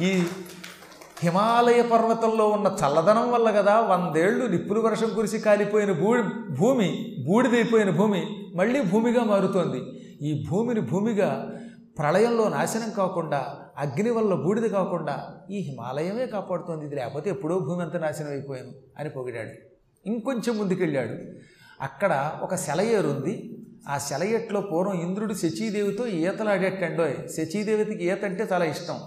ఈ హిమాలయ పర్వతంలో ఉన్న చల్లదనం వల్ల కదా వందేళ్ళు నిప్పులు వర్షం కురిసి కాలిపోయిన భూ భూమి బూడిదైపోయిన భూమి మళ్ళీ భూమిగా మారుతోంది. ఈ భూమిని భూమిగా ప్రళయంలో నాశనం కాకుండా అగ్ని వల్ల బూడిద కాకుండా ఈ హిమాలయమే కాపాడుతోంది. ఇది లేకపోతే ఎప్పుడో భూమి అంత నాశనం అయిపోయాను అని పొగిడాడు. ఇంకొంచెం ముందుకెళ్ళాడు. అక్కడ ఒక సెలయేరు ఉంది ఆ సెలయేట్లో పూర్వం ఇంద్రుడు శచీదేవితో ఈతలాడేటండోయ్. శచీదేవికి ఈత అంటే చాలా ఇష్టం.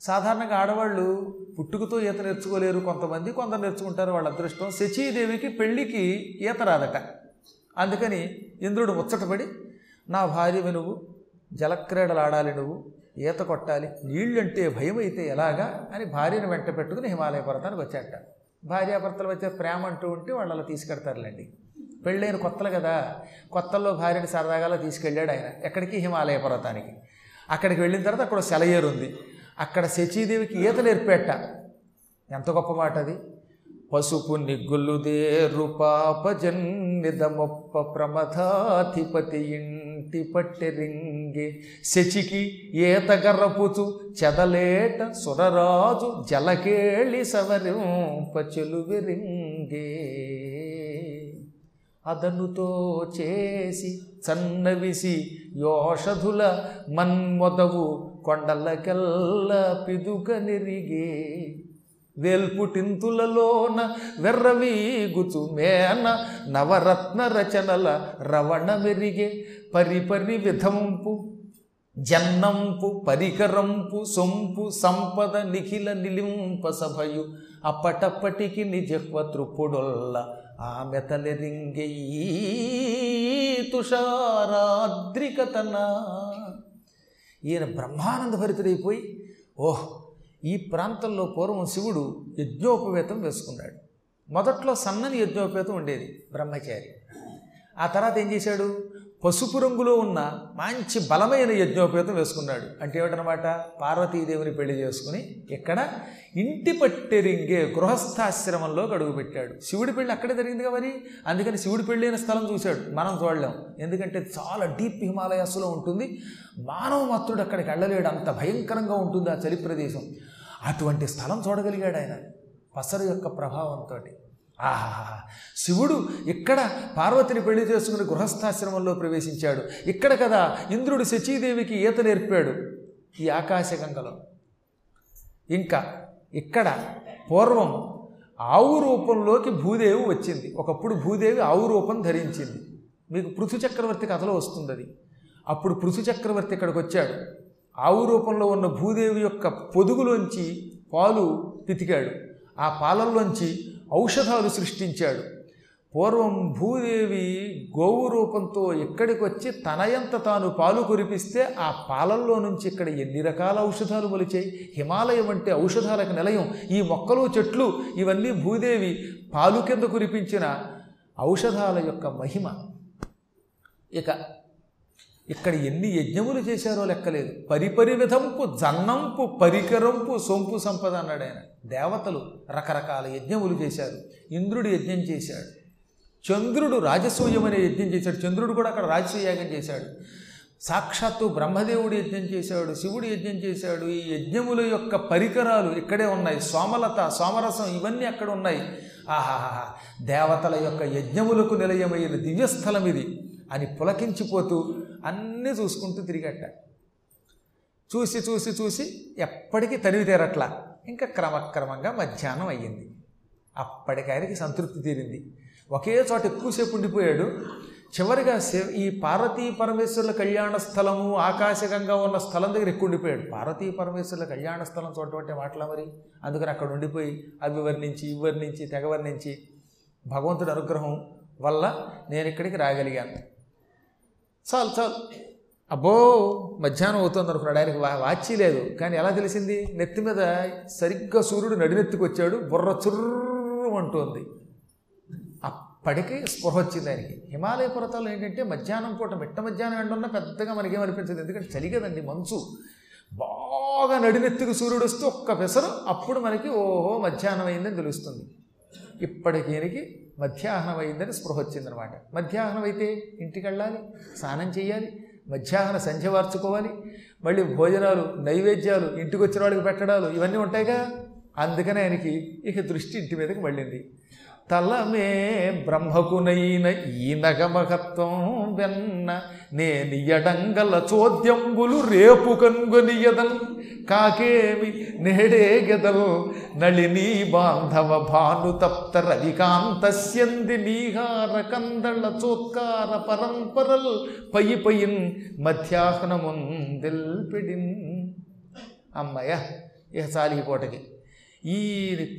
సాధారణంగా ఆడవాళ్ళు పుట్టుకతో ఈత నేర్చుకోలేరు. కొంతమంది కొందరు నేర్చుకుంటారు. వాళ్ళ అదృష్టం శచీదేవికి పెళ్ళికి ఈత రాదట. అందుకని ఇంద్రుడు ముచ్చటపడి నా భార్యవి నువ్వు జలక్రీడలు ఆడాలి నువ్వు ఈత కొట్టాలి నీళ్ళంటే భయం అయితే ఎలాగా? అని భార్యను వెంట పెట్టుకుని హిమాలయ పర్వతానికి వచ్చాట భార్యాభర్తలు వచ్చే ప్రేమ అంటూ ఉంటే వాళ్ళు అలా తీసుకెడతారులేండి. పెళ్ళైన కొత్తలు కదా. కొత్తల్లో భార్యని సరదాగా తీసుకెళ్ళాడు ఆయన. ఎక్కడికి? హిమాలయ పర్వతానికి. అక్కడికి వెళ్ళిన తర్వాత అక్కడ సెలయేరు ఉంది అక్కడ శచీదేవికి ఈత నేర్పేట ఎంత గొప్ప మాట అది. పసుపు నిగ్గులుదేరు పాపజన్నిదమొప్ప ప్రమథాధిపతి ఇంటి పట్టెరింగి శచికి ఈత గర్రపుచు చెదలేట సురరాజు జలకేళి సవరింప చెలువిరింగే అదనుతో చేసి చన్నవిసి యోషధుల మన్మొదవు కొండలకెల్ల పిదుక నిరిగే వేల్పుటింతులలోన వెర్రవీగుచు మేన నవరత్న రచనల రవణ మెరిగే పరిపరి విధంపు జన్నంపు పరికరంపు సొంపు సంపద నిఖిల నిలింప సభయు అప్పటప్పటికి నిజహ్వ తృపుడొల్ల ఆమె తలెరింగెయ్యి తుషారాద్రికతనా. ఈయన బ్రహ్మానంద భరితుడైపోయి ఓహ్ ఈ ప్రాంతంలో పూర్వం శివుడు యజ్ఞోపవేతం వేసుకున్నాడు. మొదట్లో సన్నని యజ్ఞోపేతం ఉండేది బ్రహ్మచారి. ఆ తర్వాత ఏం చేశాడు? పసుపు రంగులో ఉన్న మంచి బలమైన యజ్ఞోపేతం వేసుకున్నాడు. అంటే ఏమిటనమాట? పార్వతీదేవిని పెళ్ళి చేసుకుని ఇక్కడ ఇంటి పట్టెరింగే గృహస్థాశ్రమంలోకి అడుగుపెట్టాడు శివుడి పెళ్ళి అక్కడే జరిగిందిగా మరి? అందుకని శివుడి పెళ్ళైన స్థలం చూశాడు. మనం చూడలేం. ఎందుకంటే చాలా డీప్ హిమాలయాస్లో ఉంటుంది. మానవ మాత్రుడు అక్కడికి వెళ్ళలేడు. అంత భయంకరంగా ఉంటుంది ఆ చలి ప్రదేశం. అటువంటి స్థలం చూడగలిగాడు ఆయన. పసరు యొక్క ప్రభావంతో ఆహా శివుడు ఇక్కడ పార్వతిని పెళ్ళి చేసుకుని గృహస్థాశ్రమంలో ప్రవేశించాడు. ఇక్కడ కదా ఇంద్రుడు శచీదేవికి ఈత నేర్పాడు ఈ ఆకాశగంగలో. ఇంకా ఇక్కడ పూర్వం ఆవు రూపంలోకి భూదేవి వచ్చింది. ఒకప్పుడు భూదేవి ఆవు రూపం ధరించింది. మీకు పృథు చక్రవర్తి కథలో వస్తుంది అది అప్పుడు పృథు చక్రవర్తి ఇక్కడికి వచ్చాడు. ఆవు రూపంలో ఉన్న భూదేవి యొక్క పొదుగులోంచి పాలు పితికాడు. ఆ పాలల్లోంచి ఔషధాలు సృష్టించాడు. పూర్వం భూదేవి గోవు రూపంతో ఇక్కడికి వచ్చి తనయంత తాను పాలు కురిపిస్తే ఆ పాలల్లో నుంచి ఇక్కడ ఎన్ని రకాల ఔషధాలు మొలిచాయి? హిమాలయం అంటే ఔషధాలకు నిలయం. ఈ మొక్కలు చెట్లు ఇవన్నీ భూదేవి పాలు కింద కురిపించిన ఔషధాల యొక్క మహిమ. ఇక ఇక్కడ ఎన్ని యజ్ఞములు చేశారో లెక్కలేదు. పరిపరి విధంపు జన్నంపు పరికరంపు సొంపు సంపద అన్నాడు ఆయన. దేవతలు రకరకాల యజ్ఞములు చేశారు. ఇంద్రుడు యజ్ఞం చేశాడు. చంద్రుడు రాజసూయం అనే యజ్ఞం చేశాడు. చంద్రుడు కూడా అక్కడ రాజసూయాగం చేశాడు. సాక్షాత్తు బ్రహ్మదేవుడు యజ్ఞం చేశాడు శివుడు యజ్ఞం చేశాడు. ఈ యజ్ఞముల యొక్క పరికరాలు ఇక్కడే ఉన్నాయి. సోమలత సోమరసం ఇవన్నీ అక్కడ ఉన్నాయి. ఆహాహా దేవతల యొక్క యజ్ఞములకు నిలయమైన దివ్యస్థలం ఇది అని పులకించిపోతూ అన్నీ చూసుకుంటూ తిరిగట్ట చూసి చూసి చూసి ఎప్పటికీ తరివి తీరట్లా. ఇంకా క్రమక్రమంగా మధ్యాహ్నం అయ్యింది. అప్పటికి ఆయనకి సంతృప్తి తీరింది. ఒకే చోట ఎక్కువసేపు ఉండిపోయాడు. చివరిగా ఈ పార్వతీ పరమేశ్వరుల కళ్యాణ స్థలము ఆకాశకంగా ఉన్న స్థలం దగ్గర ఎక్కువ ఉండిపోయాడు. పార్వతీ పరమేశ్వరుల కళ్యాణ స్థలం చూడటం మాటలా మరి? అందుకని అక్కడ ఉండిపోయి అవి వర్ణించి ఇవి వర్ణించి తెగ వర్ణించి భగవంతుడి అనుగ్రహం వల్ల నేను ఇక్కడికి రాగలిగాను. చాలు చాలు. అబ్బో మధ్యాహ్నం అవుతుంది అనుకున్నాడు. ఆయనకి వా వాచి లేదు. కానీ ఎలా తెలిసింది? నెత్తి మీద సరిగ్గా సూర్యుడు నడినెత్తుకొచ్చాడు. బుర్ర చుర్రు అంటోంది అప్పటికి స్పృహ వచ్చింది ఆయనకి. హిమాలయ పర్వతాలు ఏంటంటే మధ్యాహ్నం పూట మిట్ట మధ్యాహ్నం ఎండున్నా పెద్దగా మనకేమనిపించదు ఎందుకంటే చలి కదండి మంచు. బాగా నడినెత్తికి సూర్యుడు వస్తే ఒక్క పెసరు అప్పుడు మనకి ఓహో మధ్యాహ్నం అయిందని తెలుస్తుంది. ఇప్పటికి మధ్యాహ్నం అయిందని స్పృహ వచ్చిందనమాట. మధ్యాహ్నం అయితే ఇంటికి వెళ్ళాలి స్నానం చేయాలి మధ్యాహ్న సంధ్య వార్చుకోవాలి మళ్ళీ భోజనాలు నైవేద్యాలు ఇంటికి వచ్చిన వాళ్ళకి పెట్టడాలు ఇవన్నీ ఉంటాయిగా? అందుకని ఆయనకి ఇక దృష్టి ఇంటి మీదకి మళ్ళింది తలమే బ్రహ్మకునైన ఈ నగమహత్వం వెన్న నేని ఎడంగల చోద్యంబులు రేపు కనుగొనియదల్ కాకేమి నేడే గెదల్ నళినీ బాంధవ భానుతప్త రవికాంతస్యంది నీహార కందళ చోత్కార పరంపరల్ పై పయిన్ మధ్యాహ్నముందెల్పెడిన్ అమ్మయ్య ఇక చాలు ఈ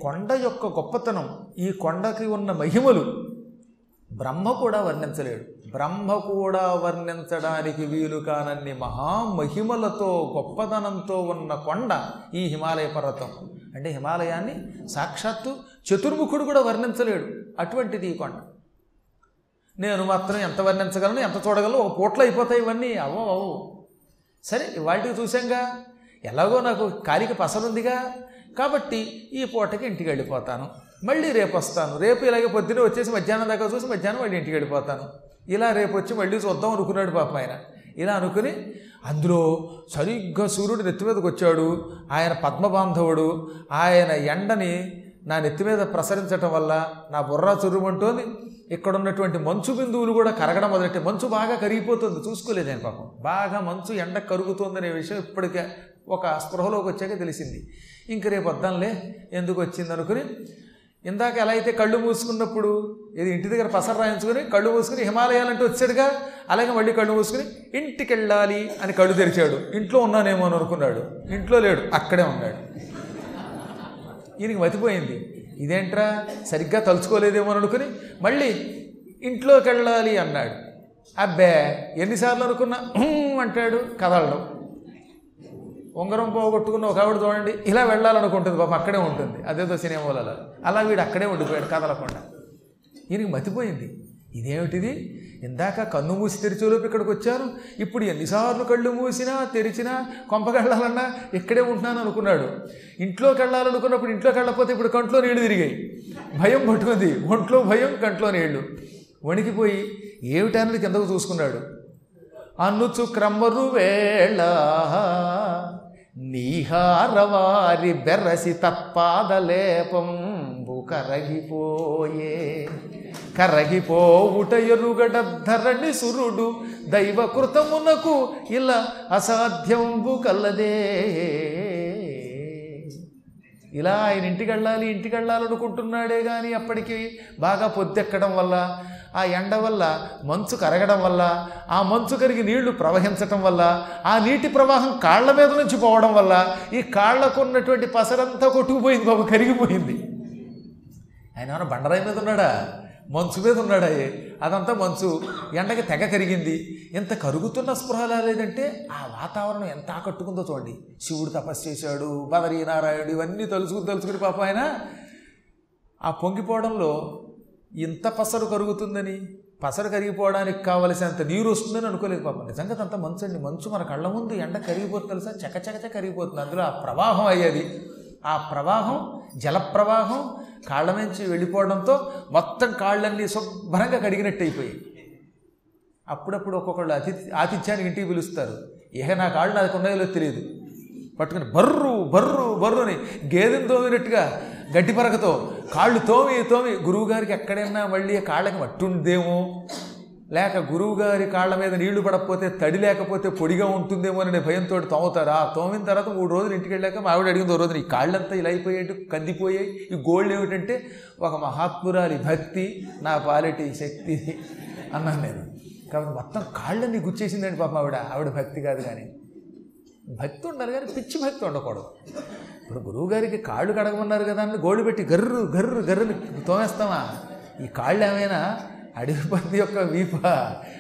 కొండ యొక్క గొప్పతనం ఈ కొండకి ఉన్న మహిమలు బ్రహ్మ కూడా వర్ణించలేడు. బ్రహ్మ కూడా వర్ణించడానికి వీలు కానన్ని మహామహిమలతో గొప్పదనంతో ఉన్న కొండ ఈ హిమాలయ పర్వతం. అంటే హిమాలయాన్ని సాక్షాత్తు చతుర్ముఖుడు కూడా వర్ణించలేడు అటువంటిది ఈ కొండ. నేను మాత్రం ఎంత వర్ణించగలను ఎంత చూడగలను ఒక పూట్లో అయిపోతాయి ఇవన్నీ. అవో అవు సరే వాటికి చూసాంగా ఎలాగో నాకు కాలికి పసరుందిగా కాబట్టి ఈ పూటకి ఇంటికి వెళ్ళిపోతాను. మళ్ళీ రేపు వస్తాను. రేపు ఇలాగే పొద్దున వచ్చేసి మధ్యాహ్నం దాకా చూసి మధ్యాహ్నం మళ్ళీ ఇంటికి వెళ్ళిపోతాను. ఇలా రేపు వచ్చి మళ్ళీ చూద్దాం అనుకున్నాడు పాప ఆయన. ఇలా అనుకుని అందులో సరిగ్గా సూర్యుడు నెత్తి మీదకి వచ్చాడు. ఆయన పద్మబాంధవుడు. ఆయన ఎండని నా నెత్తి మీద ప్రసరించటం వల్ల నా బుర్రా చురుమంటోంది. ఇక్కడ ఉన్నటువంటి మంచు బిందువులు కూడా కరగడం మొదలెట్టే మంచు బాగా కరిగిపోతుంది. చూసుకోలేదు నేను పాపం. బాగా మంచు ఎండ కరుగుతుందనే విషయం ఇప్పటికే ఒక స్పృహలోకి వచ్చాక తెలిసింది. ఇంక రేపు వద్దాంలే ఎందుకు వచ్చింది అనుకుని ఇందాక ఎలా అయితే కళ్ళు మూసుకున్నప్పుడు ఇది ఇంటి దగ్గర పసరు రాయించుకుని కళ్ళు మూసుకుని హిమాలయాలంటే వచ్చాడుగా అలాగే మళ్ళీ కళ్ళు మూసుకుని ఇంటికి వెళ్ళాలి అని కళ్ళు తెరిచాడు. ఇంట్లో ఉన్నానేమో అని అనుకున్నాడు. ఇంట్లో లేడు అక్కడే ఉన్నాడు. ఈయనకి మతిపోయింది. ఇదేంట్రా సరిగ్గా తలుచుకోలేదేమో అని అనుకుని మళ్ళీ ఇంట్లోకి వెళ్ళాలి అన్నాడు. అబ్బే ఎన్నిసార్లు అనుకున్నా అంటాడు కదలడం. ఉంగరం పోగొట్టుకున్న ఒక ఆవిడ చూడండి ఇలా వెళ్ళాలనుకుంటుంది పాప అక్కడే ఉంటుంది. అదేదో సినిమాలలో అలా వీడు అక్కడే ఉండిపోయాడు కదలకుండా. ఈయనకి మతిపోయింది. ఇదేమిటిది? ఇందాక కన్ను మూసి తెరిచేలోపు ఇక్కడికి వచ్చాను. ఇప్పుడు ఎన్నిసార్లు కళ్ళు మూసినా తెరిచినా కొంపకెళ్ళాలన్నా ఇక్కడే ఉంటున్నాను అనుకున్నాడు. ఇంట్లోకి వెళ్ళాలనుకున్నప్పుడు ఇంట్లోకి వెళ్ళకపోతే ఇప్పుడు కంట్లో నీళ్ళు తిరిగాయి. భయం పట్టుకుంది. ఒంట్లో భయం కంట్లో నీళ్ళు. వణికిపోయి ఏమిటన్నది కిందకు చూసుకున్నాడు. అనుచు క్రమరు వేళ నీహారవారి బెరసి తత్పాదలేపంబు కరగిపోయే. కరగిపోవుట ఎరుగడద్ధరణి సురుడు దైవకృతమునకు ఇలా అసాధ్యంబు కల్లదే ఇలా ఆయన ఇంటికి వెళ్ళాలి ఇంటికి వెళ్ళాలనుకుంటున్నాడే కానీ అప్పటికి బాగా పొద్దెక్కడం వల్ల ఆ ఎండ వల్ల మంచు కరగడం వల్ల ఆ మంచు కరిగి నీళ్ళు ప్రవహించటం వల్ల ఆ నీటి ప్రవాహం కాళ్ళ మీద నుంచి పోవడం వల్ల ఈ కాళ్ళకు ఉన్నటువంటి పసరంతా కొట్టుకుపోయింది బాబు కరిగిపోయింది. ఆయన ఏమైనా బండరాయి మీద ఉన్నాడా? మంచు మీద ఉన్నాడా అదంతా మంచు ఎండకి తెగ కరిగింది. ఎంత కరుగుతున్న స్పృహ లేదంటే ఆ వాతావరణం ఎంత ఆకట్టుకుందో చూడండి. శివుడు తపస్సు చేశాడు బదరీనారాయణుడు ఇవన్నీ తలుచుకుని తలుచుకుని పాప ఆయన ఆ పొంగిపోవడంలో ఇంత పసరు కరుగుతుందని? పసరు కరిగిపోవడానికి కావలసినంత నీరు వస్తుందని అనుకోలేదు పాపం. నిజంగా అంత మంచు అండి. మంచు మన కళ్ళ ముందు ఎండ కరిగిపోతుంది తెలుసా? చకచకచ కరిగిపోతుంది. అందులో ఆ ప్రవాహం అయ్యేది. ఆ ప్రవాహం జలప్రవాహం కాళ్ళ నుంచి వెళ్ళిపోవడంతో మొత్తం కాళ్ళన్నీ శుభ్రంగా కడిగినట్టు అయిపోయాయి అప్పుడప్పుడు ఒక్కొక్కళ్ళు అతి ఆతిథ్యానికి ఇంటికి పిలుస్తారు. ఇక నా కాళ్ళు నాకు ఉన్నాయో తెలియదు. పట్టుకుని బర్రు బర్రు బర్రుని గేదెను గేదెని తోమినట్టుగా గడ్డి పరకతో కాళ్ళు తోమి తోమి గురువుగారికి ఎక్కడైనా మళ్ళీ కాళ్ళకి మట్టుందేమో లేక గురువుగారి కాళ్ళ మీద నీళ్ళు పడకపోతే తడి లేకపోతే పొడిగా ఉంటుందేమో అనే భయంతో తోముతారు? ఆ తోమిన తర్వాత మూడు రోజులు ఇంటికి వెళ్ళాక మా ఆవిడ అడిగింది ఓ రోజు ఈ కాళ్ళంతా ఇలా అయిపోయేట్టు కందిపోయాయి? ఈ గోల్డ్ ఏమిటంటే ఒక మహాత్మురాలి భక్తి నా పాలిటి శక్తి అన్నాను నేను. కాబట్టి మొత్తం కాళ్ళని గుచ్చేసిందండి పాప ఆవిడ. ఆవిడ భక్తి కాదు కానీ. భక్తి ఉండాలి కానీ పిచ్చి భక్తి ఉండకూడదు. ఇప్పుడు గురువుగారికి కాళ్ళు కడగమన్నారు కదా అని గోళ్ళు పెట్టి గర్రు గర్రు గర్రుని తోమేస్తామా? ఈ కాళ్ళు ఏమైనా అడవి పంది యొక్క వీప?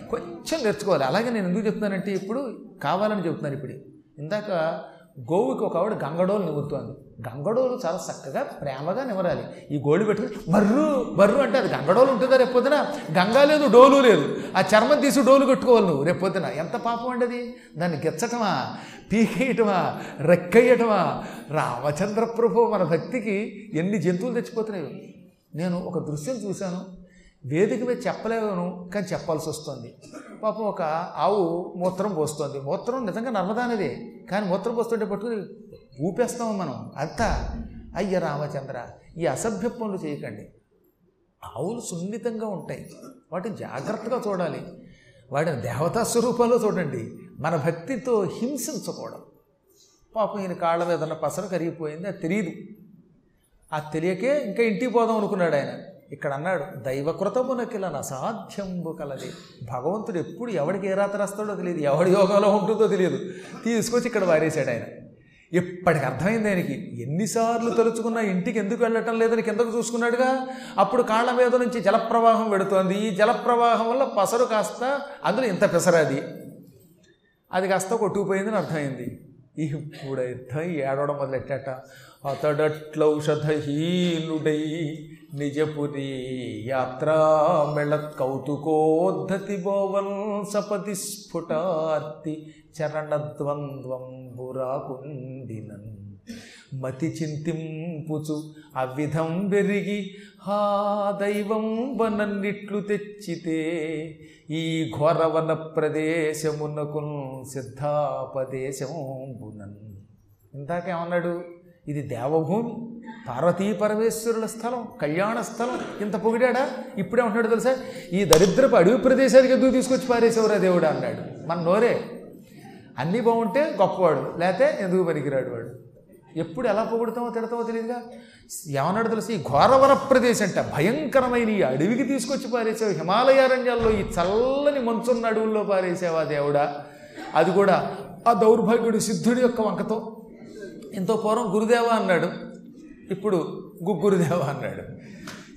కొంచెం నేర్చుకోవాలి. అలాగే నేను ఎందుకు చెప్తున్నానంటే ఇప్పుడు కావాలని చెప్తున్నాను ఇప్పుడు. ఇందాక గోవుకి ఒక ఆవిడ గంగడోలు నివ్వుతోంది గంగడోలు చాలా చక్కగా ప్రేమగా నివరాలి ఈ గోళ్ళు పెట్టుకుని బర్రు బర్రు అంటే అది గంగడోలు ఉంటుందా రేపొద్దున గంగా లేదు డోలు లేదు. ఆ చర్మం తీసి డోలు కట్టుకోవాలి నువ్వు రేపు పొద్దున. ఎంత పాపం అండి అది? దాన్ని గిచ్చటమా? పీకేయటమా? రెక్కయ్యటమా? రామచంద్ర ప్రభు మన భక్తికి ఎన్ని జంతువులు తెచ్చిపోతున్నాయి. నేను ఒక దృశ్యం చూశాను. వేదిక మీద చెప్పలేను కానీ చెప్పాల్సి వస్తుంది. పాపం ఒక ఆవు మూత్రం పోస్తుంది. మూత్రం నిజంగా నర్మదానిదే కానీ మూత్రం పోస్తుంటే పట్టుకుని ఊపేస్తాము మనం. అంతా అయ్య రామచంద్ర ఈ అసభ్య పనులు చేయకండి. ఆవులు సున్నితంగా ఉంటాయి. వాటిని జాగ్రత్తగా చూడాలి. వాటిని దేవతా స్వరూపంలో చూడండి. మన భక్తితో హింసించకూడదు. పాపం ఈయన కాళ్ళ మీద ఉన్న కరిగిపోయింది అది తెలియదు ఆ తెలియకే ఇంకా ఇంటికి పోదాం అనుకున్నాడు ఆయన. ఇక్కడ అన్నాడు దైవకృతమునకిల అసాధ్యంబు కలది. భగవంతుడు ఎప్పుడు ఎవడికి ఏ రాత్రి వస్తాడో తెలియదు ఎవడి యోగంలో ఉంటుందో తెలియదు. తీసుకొచ్చి ఇక్కడ వారేశాడు ఆయన. ఇప్పటికి అర్థమైంది ఆయనకి ఎన్నిసార్లు తలుచుకున్నా ఇంటికి ఎందుకు వెళ్ళటం లేదని కిందకు చూసుకున్నాడుగా? అప్పుడు కాళ్ళ మీద నుంచి జలప్రవాహం పెడుతోంది ఈ జలప్రవాహం వల్ల పసరు కాస్త అందులో ఇంత పెసరాది అది? కాస్త కొట్టుకుపోయిందని అర్థమైంది. ఇప్పుడు అర్థం ఏడవడం మొదలెట్టాట. అతడట్లౌషధహీనుడై నిజపురి యాత్రామిళత్ కౌతుకోద్ధతి భోవన్ సపతి స్ఫుటార్తి చరణద్వంద్వం బురాకుండినన్ మతి చింతింపుచు అవిధం పెరిగి హా దైవం వనన్నిట్లు తెచ్చితే ఈ ఘోరవన ప్రదేశమునకు సిద్ధాపదేశంబునన్. ఇందాకేమన్నాడు? ఇది దేవభూమి. పార్వతీ పరమేశ్వరుల స్థలం కళ్యాణ స్థలం. ఇంత పొగిడాడా? ఇప్పుడే ఉంటున్నాడు తెలుసా? ఈ దరిద్రపు అడవి ప్రదేశానికి ఎందుకు తీసుకొచ్చి పారేసేవరా దేవుడా అన్నాడు. మన నోరే. అన్నీ బాగుంటే గొప్పవాడు లేతే ఎందుకు పనికిరాడు వాడు? ఎప్పుడు ఎలా పొగుడతామో తిడతామో తెలియదుగా? ఏమన్నాడు తెలుసు? ఈ ఘోరవర ప్రదేశం అంట భయంకరమైన ఈ అడవికి తీసుకొచ్చి పారేసావు హిమాలయారణ్యాల్లో ఈ చల్లని మంచున్న అడవుల్లో పారేసావా దేవుడా? అది కూడా ఆ దౌర్భాగ్యుడు సిద్ధుడి యొక్క వంకతో. ఎంతో పూర్వం గురుదేవ అన్నాడు. ఇప్పుడు గుగ్గురుదేవ అన్నాడు.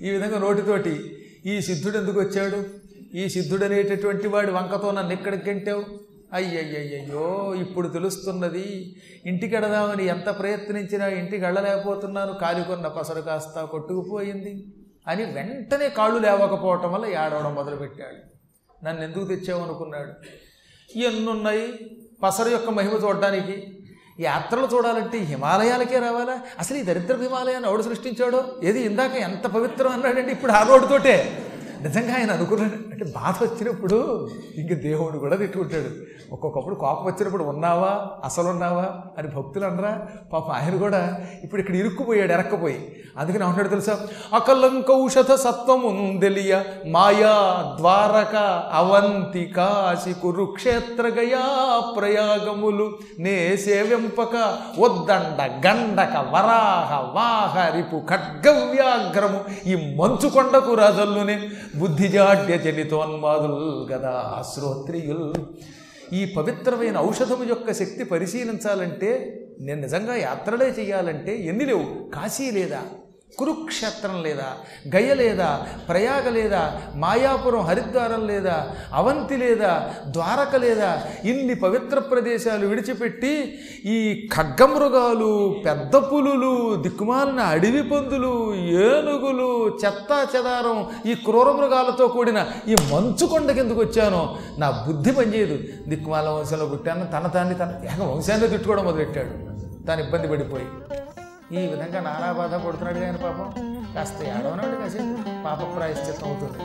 ఈ విధంగా నోటితోటి ఈ సిద్ధుడు ఎందుకు వచ్చాడు? ఈ సిద్ధుడు అనేటటువంటి వాడి వంకతో నన్ను ఎక్కడికి గంటావు? అయ్యయ్యయ్యో ఇప్పుడు తెలుస్తున్నది. ఇంటికి ఎడదామని ఎంత ప్రయత్నించినా ఇంటికి వెళ్ళలేకపోతున్నాను. కాలికొన్న పసరు కాస్త కొట్టుకుపోయింది అని వెంటనే కాళ్ళు లేవకపోవటం వల్ల ఏడవడం మొదలుపెట్టాడు. నన్ను ఎందుకు తెచ్చావు అనుకున్నాడు. ఎన్నున్నాయి? పసరు యొక్క మహిమ చూడడానికి యాత్రలు చూడాలంటే హిమాలయాలకే రావాలా? అసలు ఈ దరిద్ర హిమాలయాన్ని ఎవడు సృష్టించాడో? ఏది ఇందాక ఎంత పవిత్రం అన్నాడంటే ఇప్పుడు ఆ రోడ్డుతోటే. నిజంగా ఆయన అనుకున్నాడు. అంటే బాధ వచ్చినప్పుడు ఇంక దేవుడు కూడా తిట్టుకుంటాడు. ఒక్కొక్కప్పుడు కోపం వచ్చినప్పుడు ఉన్నావా? అసలు ఉన్నావా? అని భక్తులు అనరా. పాప ఆయన కూడా ఇప్పుడు ఇక్కడ ఇరుక్కుపోయాడు ఎరక్కపోయి. అందుకని అంటాడు తెలుసా? అకలంకౌషధ సత్వముందెలియ మాయా ద్వారక అవంతి కాశి కురుక్షేత్ర గయా ప్రయాగములు నే సేవింపక వద్దండ గండక వరాహ వాహరిపు ఖడ్గవ్యాగ్రము ఈ మంచు కొండకు రాజల్లునే బుద్ధిజాడ్య జనితోన్మాదుల్ గదా శ్రోత్రియుల్. ఈ పవిత్రమైన ఔషధము యొక్క శక్తి పరిశీలించాలంటే నేను నిజంగా యాత్రలే చేయాలంటే ఎన్ని లేవు? కాశీ లేదా? కురుక్షేత్రం లేదా గయ లేదా ప్రయాగ లేదా మాయాపురం హరిద్వారం లేదా అవంతి లేదా ద్వారక లేదా ఇన్ని పవిత్ర ప్రదేశాలు విడిచిపెట్టి ఈ ఖగ్గమృగాలు పెద్ద పులులు దిక్కుమాలిన అడవి పందులు ఏనుగులు చెత్తా చెదారం ఈ క్రూర మృగాలతో కూడిన ఈ మంచు కొండకి ఎందుకు వచ్చానో. నా బుద్ధి పనిచేయదు దిక్కుమాల వంశంలో పుట్టాను. తన తాన్ని తన ఏక వంశాన్ని తిట్టుకోవడం మొదలెట్టాడు తాను ఇబ్బంది పడిపోయి. ఈ విధంగా నానా బాధ పడుతున్నాడు కానీ పాపం కాస్త ఏడవనాడు కాసేపు. పాప ప్రాయశ్చిత్తం అవుతుంది.